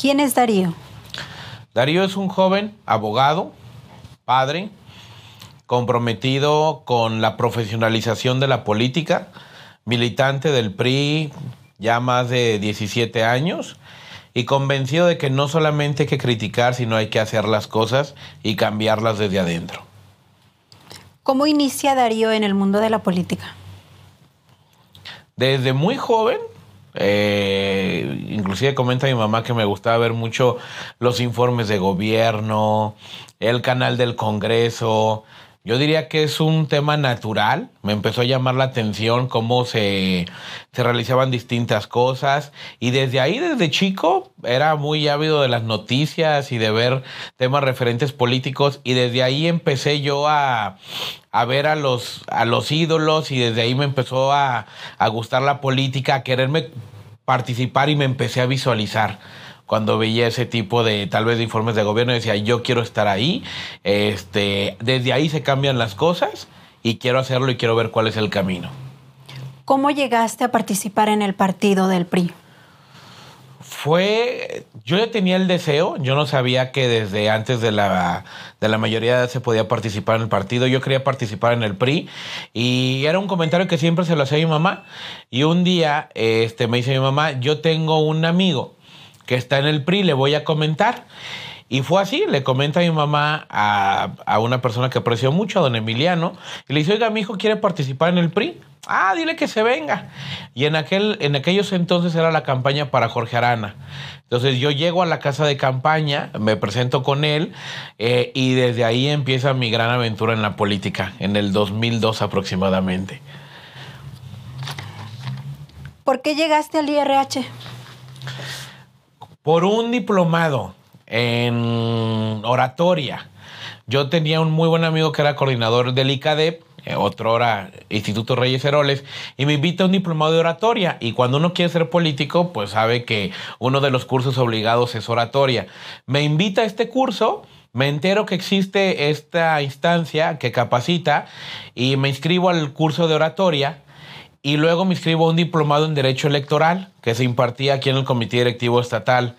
¿Quién es Darío? Darío es un joven abogado, padre, comprometido con la profesionalización de la política, militante del PRI ya más de 17 años y convencido de que no solamente hay que criticar, sino hay que hacer las cosas y cambiarlas desde adentro. ¿Cómo inicia Darío en el mundo de la política? Desde muy joven, eh, inclusive comenta mi mamá que me gustaba ver mucho los informes de gobierno, el canal del Congreso, yo diría que es un tema natural. Me empezó a llamar la atención cómo se, se, realizaban distintas cosas. Y desde ahí, desde chico, era muy ávido de las noticias y de ver temas referentes políticos. Y desde ahí empecé yo a, a ver a los, a los ídolos y desde ahí me empezó a, a gustar la política, a quererme participar y me empecé a visualizar cuando veía ese tipo de tal vez de informes de gobierno decía yo quiero estar ahí este desde ahí se cambian las cosas y quiero hacerlo y quiero ver cuál es el camino. Cómo llegaste a participar en el partido del PRI fue yo ya tenía el deseo yo no sabía que desde antes de la de la mayoría de edad se podía participar en el partido yo quería participar en el PRI y era un comentario que siempre se lo hacía a mi mamá y un día este me dice mi mamá yo tengo un amigo que está en el PRI, le voy a comentar. Y fue así, le comenta a mi mamá a, una persona que apreció mucho, a don Emiliano, y le dice, oiga, mi hijo quiere participar en el PRI. Ah, dile que se venga. Y en, aquel, en aquellos entonces era la campaña para Jorge Arana. Entonces yo llego a la casa de campaña, me presento con él, eh, y desde ahí empieza mi gran aventura en la política, en el 2002 aproximadamente. ¿Por qué llegaste al IRH? Por un diplomado en oratoria. Yo tenía un muy buen amigo que era coordinador del ICADEP, eh, otro era Instituto Reyes Heroles, y me invita a un diplomado de oratoria. Y cuando uno quiere ser político, pues sabe que uno de los cursos obligados es oratoria. Me invita a este curso. Me entero que existe esta instancia que capacita y me inscribo al curso de oratoria y luego me inscribo a un diplomado en Derecho Electoral que se impartía aquí en el Comité Directivo Estatal.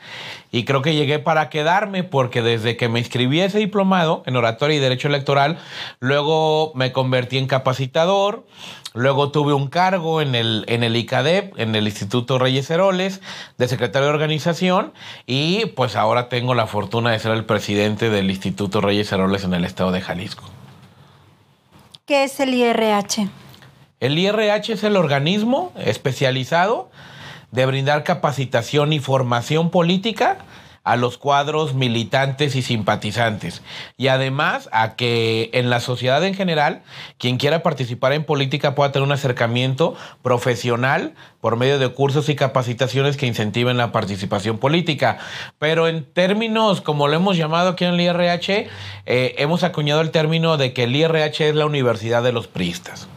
Y creo que llegué para quedarme porque desde que me inscribí a ese diplomado en Oratoria y Derecho Electoral, luego me convertí en capacitador, luego tuve un cargo en el, en el ICADEP, en el Instituto Reyes Heroles, de secretario de organización, y pues ahora tengo la fortuna de ser el presidente del Instituto Reyes Heroles en el estado de Jalisco. ¿Qué es el IRH? El IRH es el organismo especializado de brindar capacitación y formación política a los cuadros militantes y simpatizantes. Y además a que en la sociedad en general, quien quiera participar en política pueda tener un acercamiento profesional por medio de cursos y capacitaciones que incentiven la participación política. Pero en términos, como lo hemos llamado aquí en el IRH, eh, hemos acuñado el término de que el IRH es la universidad de los priistas.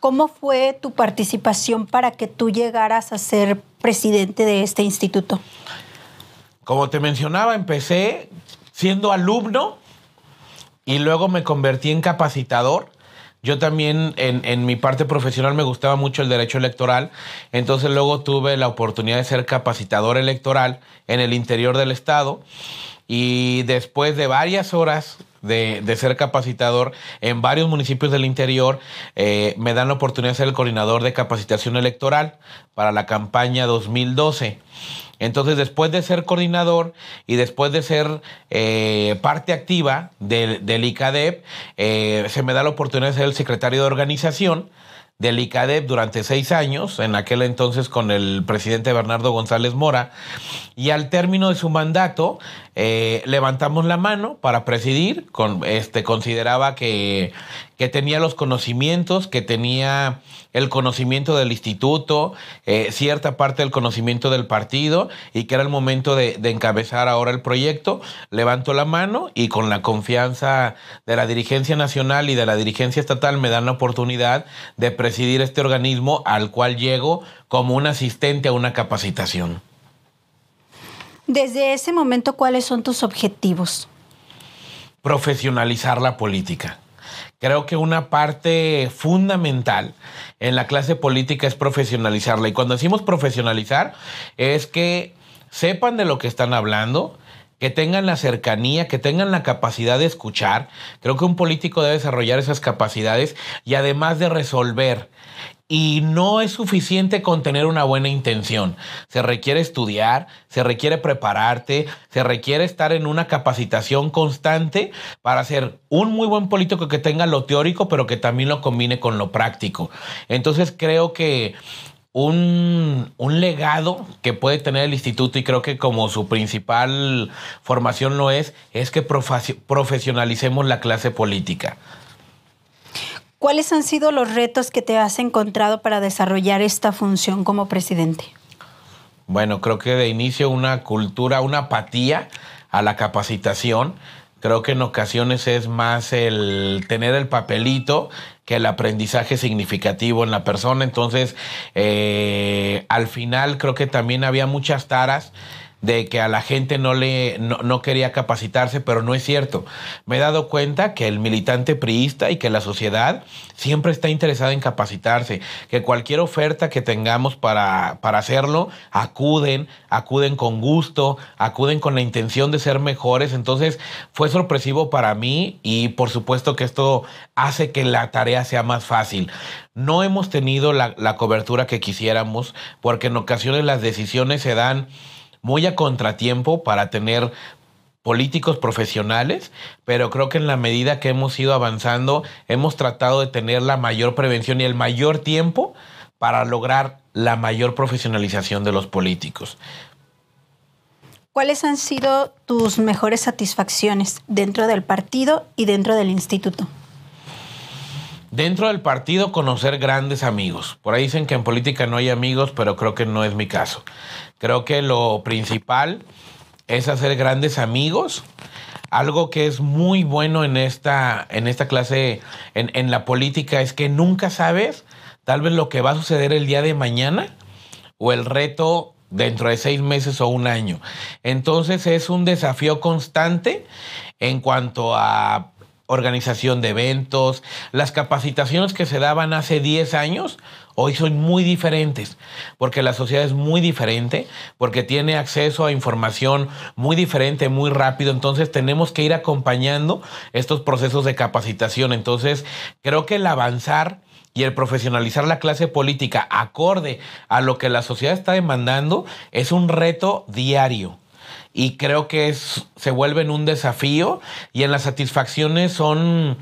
¿Cómo fue tu participación para que tú llegaras a ser presidente de este instituto? Como te mencionaba, empecé siendo alumno y luego me convertí en capacitador. Yo también en, en, mi parte profesional me gustaba mucho el derecho electoral, entonces luego tuve la oportunidad de ser capacitador electoral en el interior del estado y después de varias horas de, ser capacitador en varios municipios del interior, eh, me dan la oportunidad de ser el coordinador de capacitación electoral para la campaña 2012. Entonces, después de ser coordinador y después de ser eh, parte activa del, del ICADEP, eh, se me da la oportunidad de ser el secretario de organización del ICADEP durante seis años, en aquel entonces con el presidente Bernardo González Mora, y al término de su mandato eh, levantamos la mano para presidir, con, este, consideraba que, que tenía los conocimientos, que tenía el conocimiento del instituto, eh, cierta parte del conocimiento del partido y que era el momento de, encabezar ahora el proyecto. Levanto la mano y con la confianza de la dirigencia nacional y de la dirigencia estatal me dan la oportunidad de presidir este organismo al cual llego como un asistente a una capacitación. Desde ese momento, ¿cuáles son tus objetivos? Profesionalizar la política. Creo que una parte fundamental en la clase política es profesionalizarla. Y cuando decimos profesionalizar, es que sepan de lo que están hablando, que tengan la cercanía, que tengan la capacidad de escuchar. Creo que un político debe desarrollar esas capacidades y además de resolver. Y no es suficiente con tener una buena intención. Se requiere estudiar, se requiere prepararte, se requiere estar en una capacitación constante para ser un muy buen político que tenga lo teórico, pero que también lo combine con lo práctico. Entonces creo que un, legado que puede tener el instituto y creo que como su principal formación lo es, es que profesionalicemos la clase política. ¿Cuáles han sido los retos que te has encontrado para desarrollar esta función como presidente? Bueno, creo que de inicio una cultura, una apatía a la capacitación. Creo que en ocasiones es más el tener el papelito que el aprendizaje significativo en la persona. Entonces, eh, al final creo que también había muchas taras de que a la gente no le no, quería capacitarse, pero no es cierto. Me he dado cuenta que el militante priista y que la sociedad siempre está interesada en capacitarse, que cualquier oferta que tengamos para, para hacerlo, acuden, acuden con gusto, acuden con la intención de ser mejores. Entonces fue sorpresivo para mí y por supuesto que esto hace que la tarea sea más fácil. No hemos tenido la, la cobertura que quisiéramos porque en ocasiones las decisiones se dan muy a contratiempo para tener políticos profesionales, pero creo que en la medida que hemos ido avanzando, hemos tratado de tener la mayor prevención y el mayor tiempo para lograr la mayor profesionalización de los políticos. ¿Cuáles han sido tus mejores satisfacciones dentro del partido y dentro del instituto? Dentro del partido conocer grandes amigos. Por ahí dicen que en política no hay amigos, pero creo que no es mi caso. Creo que lo principal es hacer grandes amigos. Algo que es muy bueno en esta, en esta clase, en, en la política, es que nunca sabes tal vez lo que va a suceder el día de mañana o el reto dentro de seis meses o un año. Entonces es un desafío constante en cuanto a organización de eventos, las capacitaciones que se daban hace 10 años, hoy son muy diferentes, porque la sociedad es muy diferente, porque tiene acceso a información muy diferente, muy rápido, entonces tenemos que ir acompañando estos procesos de capacitación. Entonces, creo que el avanzar y el profesionalizar la clase política acorde a lo que la sociedad está demandando es un reto diario y creo que es, se vuelven un desafío y en las satisfacciones son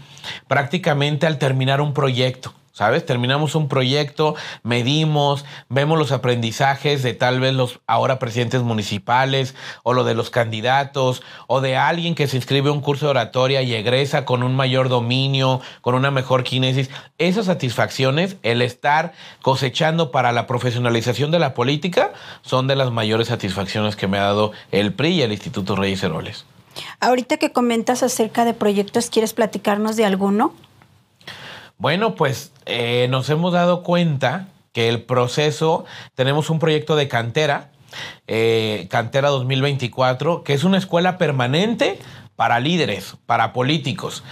prácticamente al terminar un proyecto. ¿Sabes? Terminamos un proyecto, medimos, vemos los aprendizajes de tal vez los ahora presidentes municipales o lo de los candidatos o de alguien que se inscribe a un curso de oratoria y egresa con un mayor dominio, con una mejor kinesis. Esas satisfacciones, el estar cosechando para la profesionalización de la política, son de las mayores satisfacciones que me ha dado el PRI y el Instituto Reyes Heroles. Ahorita que comentas acerca de proyectos, ¿quieres platicarnos de alguno? Bueno, pues eh, nos hemos dado cuenta que el proceso, tenemos un proyecto de cantera, eh, Cantera 2024, que es una escuela permanente para líderes, para políticos,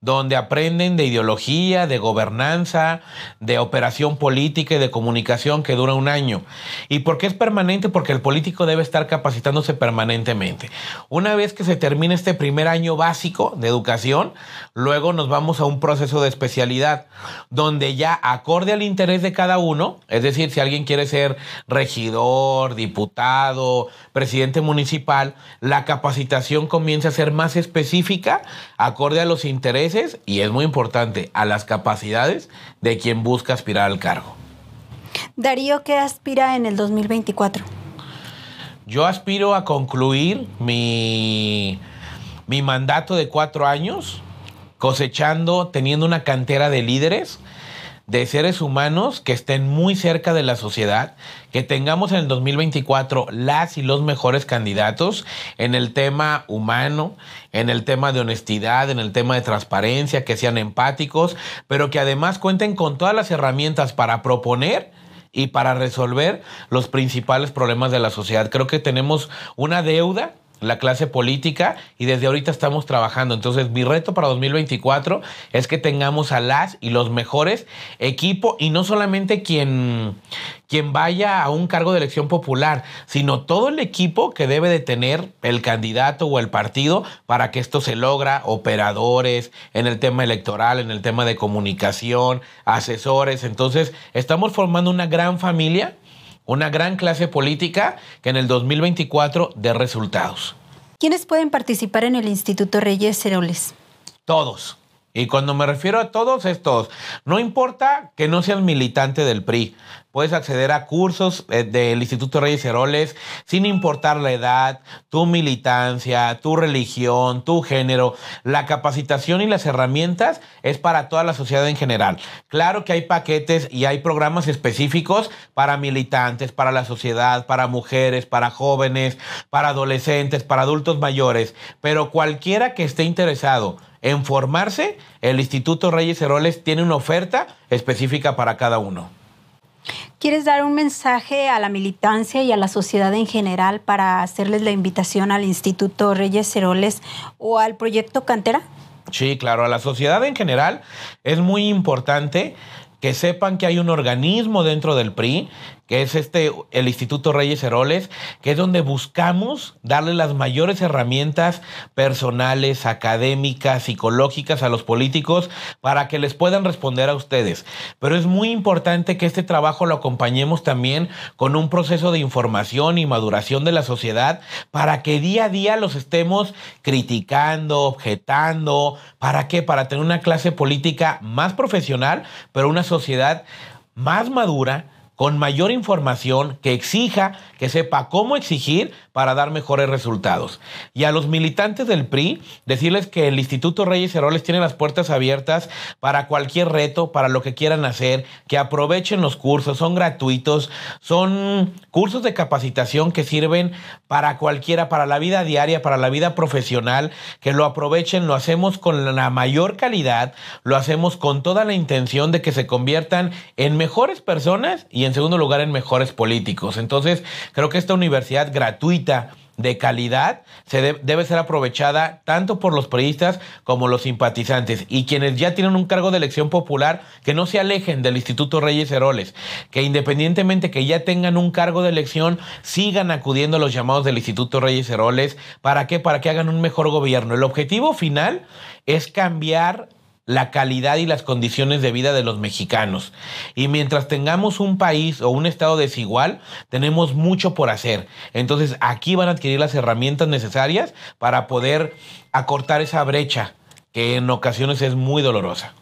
donde aprenden de ideología, de gobernanza, de operación política y de comunicación que dura un año. ¿Y por qué es permanente? Porque el político debe estar capacitándose permanentemente. Una vez que se termine este primer año básico de educación, luego nos vamos a un proceso de especialidad, donde ya acorde al interés de cada uno, es decir, si alguien quiere ser regidor, diputado, presidente municipal, la capacitación comienza a ser más específica, acorde a los intereses y es muy importante a las capacidades de quien busca aspirar al cargo. Darío, ¿qué aspira en el 2024? Yo aspiro a concluir mi, mi mandato de cuatro años cosechando, teniendo una cantera de líderes de seres humanos que estén muy cerca de la sociedad, que tengamos en el 2024 las y los mejores candidatos en el tema humano, en el tema de honestidad, en el tema de transparencia, que sean empáticos, pero que además cuenten con todas las herramientas para proponer y para resolver los principales problemas de la sociedad. Creo que tenemos una deuda la clase política y desde ahorita estamos trabajando. Entonces, mi reto para 2024 es que tengamos a las y los mejores equipos y no solamente quien, quien vaya a un cargo de elección popular, sino todo el equipo que debe de tener el candidato o el partido para que esto se logra, operadores en el tema electoral, en el tema de comunicación, asesores. Entonces, estamos formando una gran familia una gran clase política que en el 2024 dé resultados. ¿Quiénes pueden participar en el Instituto Reyes Heroles? Todos. Y cuando me refiero a todos, es todos. No importa que no seas militante del PRI. Puedes acceder a cursos eh, del Instituto Reyes Heroles sin importar la edad, tu militancia, tu religión, tu género. La capacitación y las herramientas es para toda la sociedad en general. Claro que hay paquetes y hay programas específicos para militantes, para la sociedad, para mujeres, para jóvenes, para adolescentes, para adultos mayores. Pero cualquiera que esté interesado en formarse, el Instituto Reyes Heroles tiene una oferta específica para cada uno. ¿Quieres dar un mensaje a la militancia y a la sociedad en general para hacerles la invitación al Instituto Reyes Heroles o al proyecto Cantera? Sí, claro, a la sociedad en general es muy importante que sepan que hay un organismo dentro del PRI que es este, el Instituto Reyes Heroles, que es donde buscamos darle las mayores herramientas personales, académicas, psicológicas a los políticos para que les puedan responder a ustedes. Pero es muy importante que este trabajo lo acompañemos también con un proceso de información y maduración de la sociedad para que día a día los estemos criticando, objetando. ¿Para qué? Para tener una clase política más profesional, pero una sociedad más madura con mayor información que exija, que sepa cómo exigir para dar mejores resultados. Y a los militantes del PRI, decirles que el Instituto Reyes Heroles tiene las puertas abiertas para cualquier reto, para lo que quieran hacer, que aprovechen los cursos, son gratuitos, son cursos de capacitación que sirven para cualquiera, para la vida diaria, para la vida profesional, que lo aprovechen, lo hacemos con la mayor calidad, lo hacemos con toda la intención de que se conviertan en mejores personas y en segundo lugar en mejores políticos. Entonces, creo que esta universidad gratuita de calidad se debe ser aprovechada tanto por los periodistas como los simpatizantes y quienes ya tienen un cargo de elección popular que no se alejen del Instituto Reyes Heroles, que independientemente que ya tengan un cargo de elección sigan acudiendo a los llamados del Instituto Reyes Heroles, ¿para qué? Para que hagan un mejor gobierno. El objetivo final es cambiar la calidad y las condiciones de vida de los mexicanos. Y mientras tengamos un país o un estado desigual, tenemos mucho por hacer. Entonces aquí van a adquirir las herramientas necesarias para poder acortar esa brecha que en ocasiones es muy dolorosa.